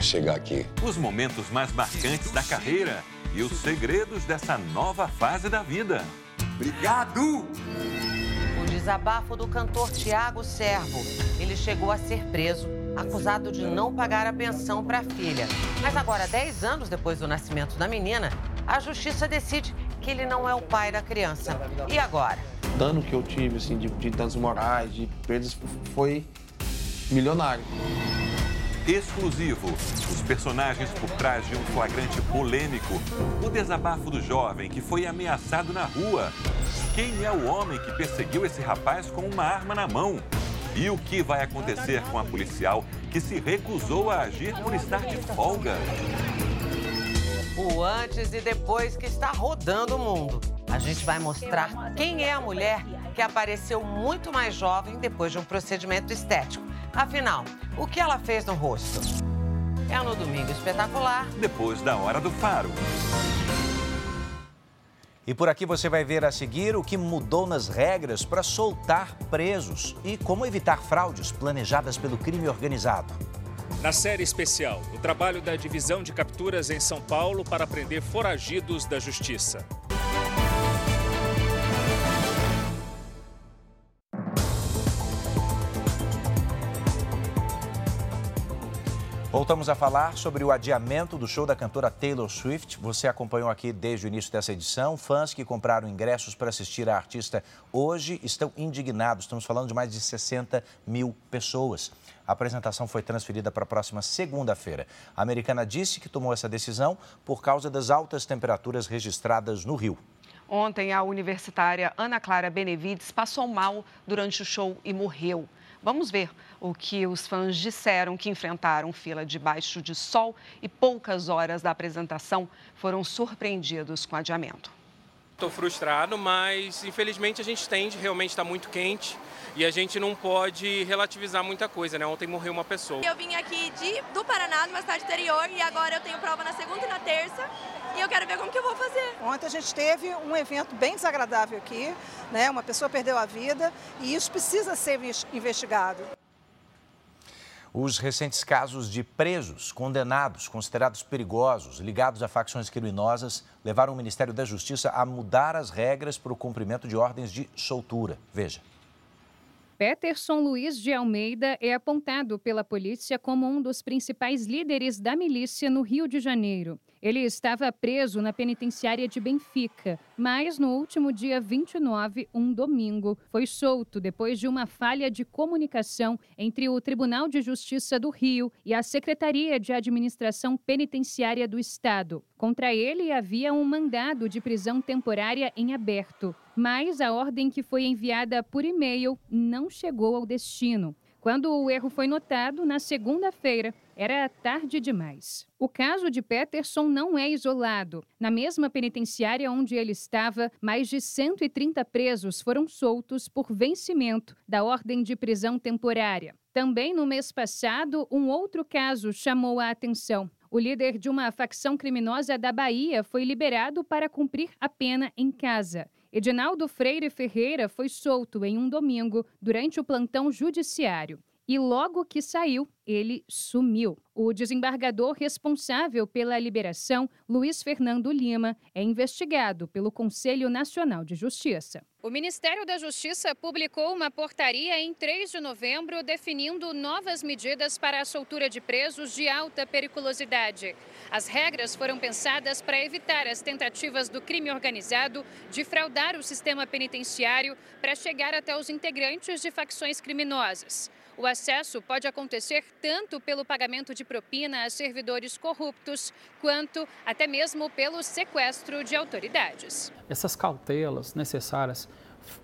chegar aqui. Os momentos mais marcantes da carreira e os segredos dessa nova fase da vida. Obrigado! desabafo do cantor Tiago Servo. Ele chegou a ser preso, acusado de não pagar a pensão para a filha. Mas agora, 10 anos depois do nascimento da menina, a justiça decide que ele não é o pai da criança. E agora? O dano que eu tive, assim, de, de danos morais, de perdas, foi milionário. Exclusivo. Os personagens por trás de um flagrante polêmico. O desabafo do jovem que foi ameaçado na rua. Quem é o homem que perseguiu esse rapaz com uma arma na mão? E o que vai acontecer com a policial que se recusou a agir por estar de folga? O antes e depois que está rodando o mundo. A gente vai mostrar quem é a mulher que apareceu muito mais jovem depois de um procedimento estético. Afinal, o que ela fez no rosto? É no Domingo Espetacular. Depois da Hora do Faro. E por aqui você vai ver a seguir o que mudou nas regras para soltar presos e como evitar fraudes planejadas pelo crime organizado. Na série especial, o trabalho da Divisão de Capturas em São Paulo para prender foragidos da Justiça. Voltamos a falar sobre o adiamento do show da cantora Taylor Swift. Você acompanhou aqui desde o início dessa edição. Fãs que compraram ingressos para assistir a artista hoje estão indignados. Estamos falando de mais de 60 mil pessoas. A apresentação foi transferida para a próxima segunda-feira. A americana disse que tomou essa decisão por causa das altas temperaturas registradas no Rio. Ontem, a universitária Ana Clara Benevides passou mal durante o show e morreu. Vamos ver o que os fãs disseram que enfrentaram fila debaixo de sol e poucas horas da apresentação foram surpreendidos com adiamento. Estou frustrado, mas infelizmente a gente tende, realmente está muito quente e a gente não pode relativizar muita coisa, né? Ontem morreu uma pessoa. Eu vim aqui de, do Paraná, numa cidade interior, e agora eu tenho prova na segunda e na terça e eu quero ver como que eu vou fazer. Ontem a gente teve um evento bem desagradável aqui, né? Uma pessoa perdeu a vida e isso precisa ser investigado. Os recentes casos de presos, condenados, considerados perigosos, ligados a facções criminosas, levaram o Ministério da Justiça a mudar as regras para o cumprimento de ordens de soltura. Veja. Peterson Luiz de Almeida é apontado pela polícia como um dos principais líderes da milícia no Rio de Janeiro. Ele estava preso na penitenciária de Benfica, mas no último dia 29, um domingo, foi solto depois de uma falha de comunicação entre o Tribunal de Justiça do Rio e a Secretaria de Administração Penitenciária do Estado. Contra ele havia um mandado de prisão temporária em aberto, mas a ordem que foi enviada por e-mail não chegou ao destino. Quando o erro foi notado, na segunda-feira, era tarde demais. O caso de Peterson não é isolado. Na mesma penitenciária onde ele estava, mais de 130 presos foram soltos por vencimento da ordem de prisão temporária. Também no mês passado, um outro caso chamou a atenção. O líder de uma facção criminosa da Bahia foi liberado para cumprir a pena em casa. Edinaldo Freire Ferreira foi solto em um domingo durante o plantão judiciário. E logo que saiu, ele sumiu. O desembargador responsável pela liberação, Luiz Fernando Lima, é investigado pelo Conselho Nacional de Justiça. O Ministério da Justiça publicou uma portaria em 3 de novembro definindo novas medidas para a soltura de presos de alta periculosidade. As regras foram pensadas para evitar as tentativas do crime organizado de fraudar o sistema penitenciário para chegar até os integrantes de facções criminosas. O acesso pode acontecer tanto pelo pagamento de propina a servidores corruptos, quanto até mesmo pelo sequestro de autoridades. Essas cautelas necessárias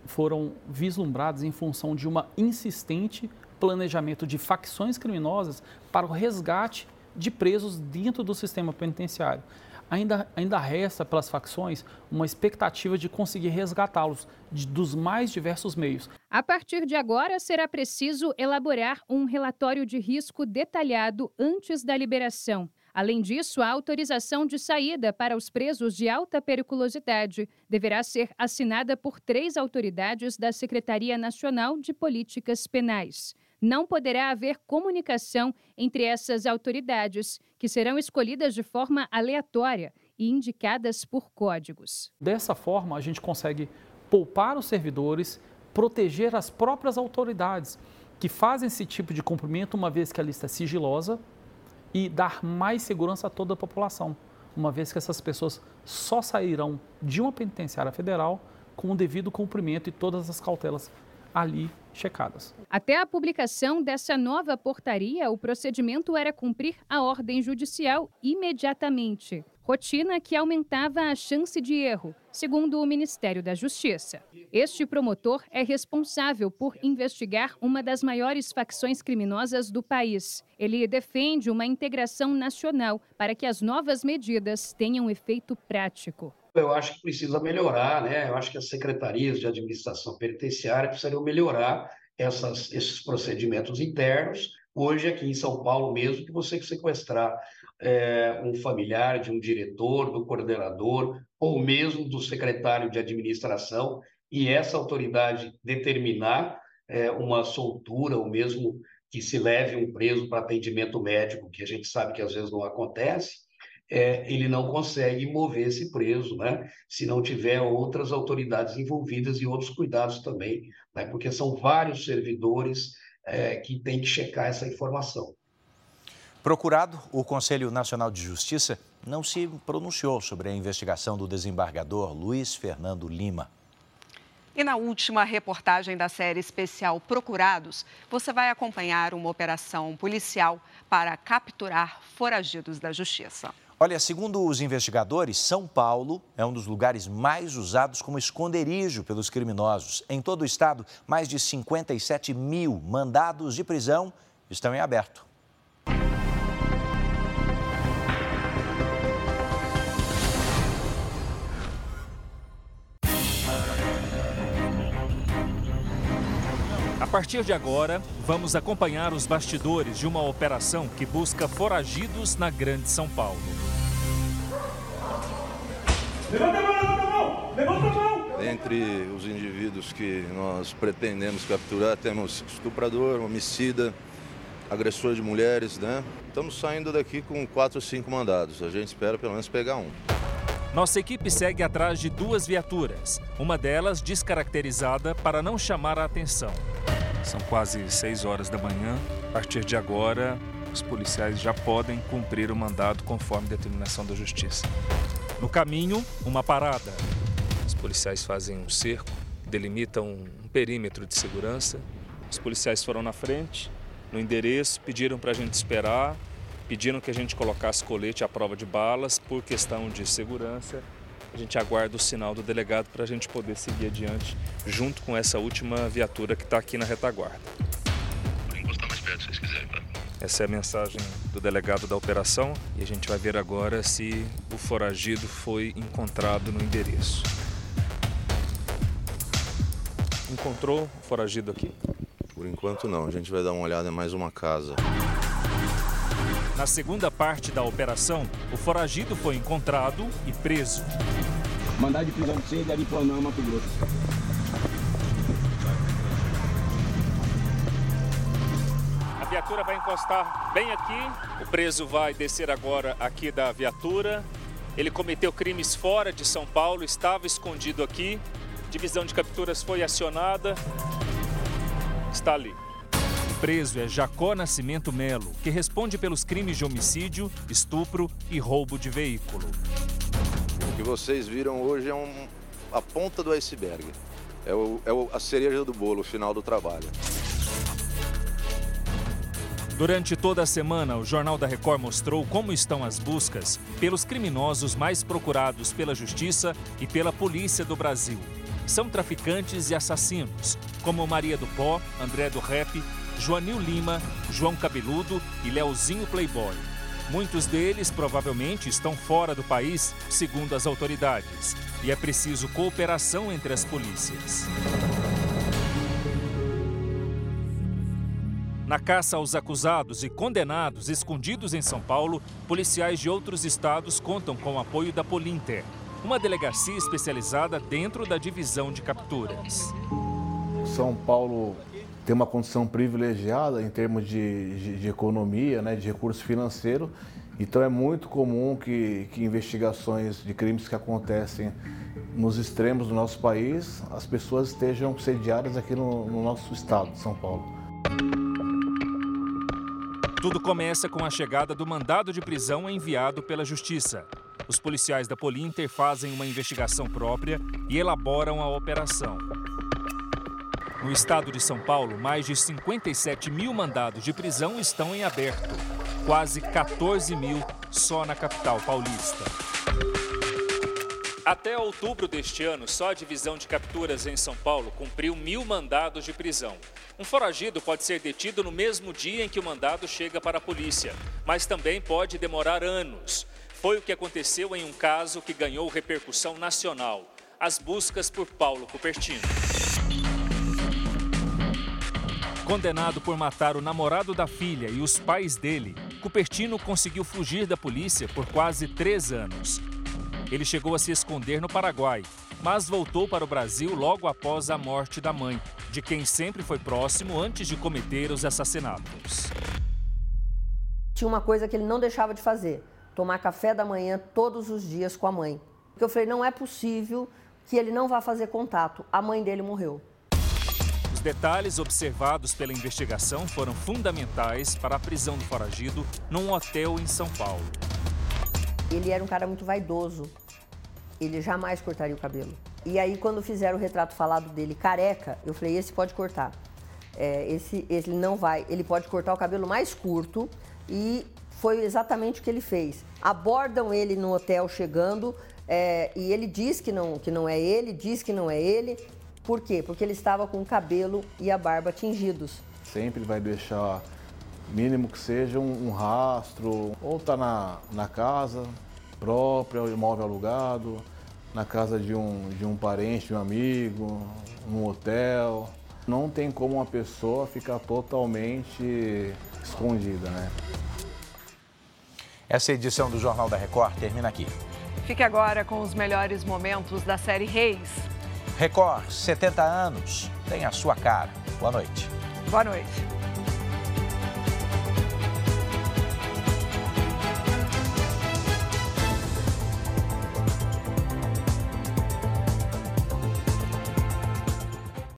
foram vislumbradas em função de uma insistente planejamento de facções criminosas para o resgate de presos dentro do sistema penitenciário ainda, ainda resta pelas facções uma expectativa de conseguir resgatá-los dos mais diversos meios. A partir de agora, será preciso elaborar um relatório de risco detalhado antes da liberação. Além disso, a autorização de saída para os presos de alta periculosidade deverá ser assinada por três autoridades da Secretaria Nacional de Políticas Penais não poderá haver comunicação entre essas autoridades, que serão escolhidas de forma aleatória e indicadas por códigos. Dessa forma, a gente consegue poupar os servidores, proteger as próprias autoridades que fazem esse tipo de cumprimento, uma vez que a lista é sigilosa, e dar mais segurança a toda a população, uma vez que essas pessoas só sairão de uma penitenciária federal com o devido cumprimento e todas as cautelas ali checadas. Até a publicação dessa nova portaria, o procedimento era cumprir a ordem judicial imediatamente. Rotina que aumentava a chance de erro, segundo o Ministério da Justiça. Este promotor é responsável por investigar uma das maiores facções criminosas do país. Ele defende uma integração nacional para que as novas medidas tenham efeito prático eu acho que precisa melhorar, né? Eu acho que as secretarias de administração penitenciária precisariam melhorar essas, esses procedimentos internos. Hoje, aqui em São Paulo mesmo, que você sequestrar é, um familiar de um diretor, do coordenador, ou mesmo do secretário de administração, e essa autoridade determinar é, uma soltura, ou mesmo que se leve um preso para atendimento médico, que a gente sabe que às vezes não acontece, é, ele não consegue mover esse preso, né? Se não tiver outras autoridades envolvidas e outros cuidados também, né? Porque são vários servidores é, que têm que checar essa informação. Procurado, o Conselho Nacional de Justiça não se pronunciou sobre a investigação do desembargador Luiz Fernando Lima. E na última reportagem da série especial Procurados, você vai acompanhar uma operação policial para capturar foragidos da justiça. Olha, segundo os investigadores, São Paulo é um dos lugares mais usados como esconderijo pelos criminosos. Em todo o estado, mais de 57 mil mandados de prisão estão em aberto. Partir de agora, vamos acompanhar os bastidores de uma operação que busca foragidos na Grande São Paulo. Levanta a mão, levanta a mão! Levanta a mão! Entre os indivíduos que nós pretendemos capturar, temos estuprador, homicida, agressor de mulheres, né? Estamos saindo daqui com quatro ou cinco mandados. A gente espera pelo menos pegar um. Nossa equipe segue atrás de duas viaturas, uma delas descaracterizada para não chamar a atenção. São quase 6 horas da manhã. A partir de agora, os policiais já podem cumprir o mandado conforme determinação da Justiça. No caminho, uma parada. Os policiais fazem um cerco, delimitam um perímetro de segurança. Os policiais foram na frente, no endereço, pediram para a gente esperar, pediram que a gente colocasse colete à prova de balas por questão de segurança. A gente aguarda o sinal do delegado para a gente poder seguir adiante, junto com essa última viatura que está aqui na retaguarda. Encostar mais perto se vocês quiserem, tá? Essa é a mensagem do delegado da operação e a gente vai ver agora se o foragido foi encontrado no endereço. Encontrou o foragido aqui? Por enquanto não, a gente vai dar uma olhada em mais uma casa. Na segunda parte da operação, o foragido foi encontrado e preso. Mandar de prisão de você de Aripuanã, Mato Grosso. A viatura vai encostar bem aqui. O preso vai descer agora aqui da viatura. Ele cometeu crimes fora de São Paulo, estava escondido aqui. Divisão de capturas foi acionada. Está ali. Preso é Jacó Nascimento Melo, que responde pelos crimes de homicídio, estupro e roubo de veículo. O que vocês viram hoje é um, a ponta do iceberg. É, o, é o, a cereja do bolo, o final do trabalho. Durante toda a semana, o Jornal da Record mostrou como estão as buscas pelos criminosos mais procurados pela Justiça e pela Polícia do Brasil. São traficantes e assassinos, como Maria do Pó, André do Rep, Joanil Lima, João Cabeludo e Leozinho Playboy. Muitos deles provavelmente estão fora do país, segundo as autoridades, e é preciso cooperação entre as polícias. Na caça aos acusados e condenados escondidos em São Paulo, policiais de outros estados contam com o apoio da Polinter, uma delegacia especializada dentro da divisão de capturas. São Paulo tem uma condição privilegiada em termos de, de, de economia, né, de recurso financeiro, então é muito comum que, que investigações de crimes que acontecem nos extremos do nosso país, as pessoas estejam sediadas aqui no, no nosso estado de São Paulo. Tudo começa com a chegada do mandado de prisão enviado pela Justiça. Os policiais da Polinter fazem uma investigação própria e elaboram a operação. No estado de São Paulo, mais de 57 mil mandados de prisão estão em aberto, quase 14 mil só na capital paulista. Até outubro deste ano, só a divisão de capturas em São Paulo cumpriu mil mandados de prisão. Um foragido pode ser detido no mesmo dia em que o mandado chega para a polícia, mas também pode demorar anos. Foi o que aconteceu em um caso que ganhou repercussão nacional: as buscas por Paulo Cupertino. Condenado por matar o namorado da filha e os pais dele, Cupertino conseguiu fugir da polícia por quase três anos. Ele chegou a se esconder no Paraguai, mas voltou para o Brasil logo após a morte da mãe, de quem sempre foi próximo antes de cometer os assassinatos. Tinha uma coisa que ele não deixava de fazer: tomar café da manhã todos os dias com a mãe. Porque eu falei: não é possível que ele não vá fazer contato. A mãe dele morreu. Detalhes observados pela investigação foram fundamentais para a prisão do foragido num hotel em São Paulo. Ele era um cara muito vaidoso. Ele jamais cortaria o cabelo. E aí, quando fizeram o retrato falado dele careca, eu falei: esse pode cortar. É, esse, esse não vai. Ele pode cortar o cabelo mais curto e foi exatamente o que ele fez. Abordam ele no hotel chegando é, e ele diz que não, que não é ele, diz que não é ele. Por quê? Porque ele estava com o cabelo e a barba tingidos. Sempre vai deixar, mínimo que seja, um, um rastro, ou está na, na casa própria, o imóvel alugado, na casa de um, de um parente, de um amigo, num hotel. Não tem como uma pessoa ficar totalmente escondida, né? Essa edição do Jornal da Record termina aqui. Fique agora com os melhores momentos da série Reis. Record, 70 anos, tem a sua cara. Boa noite. Boa noite.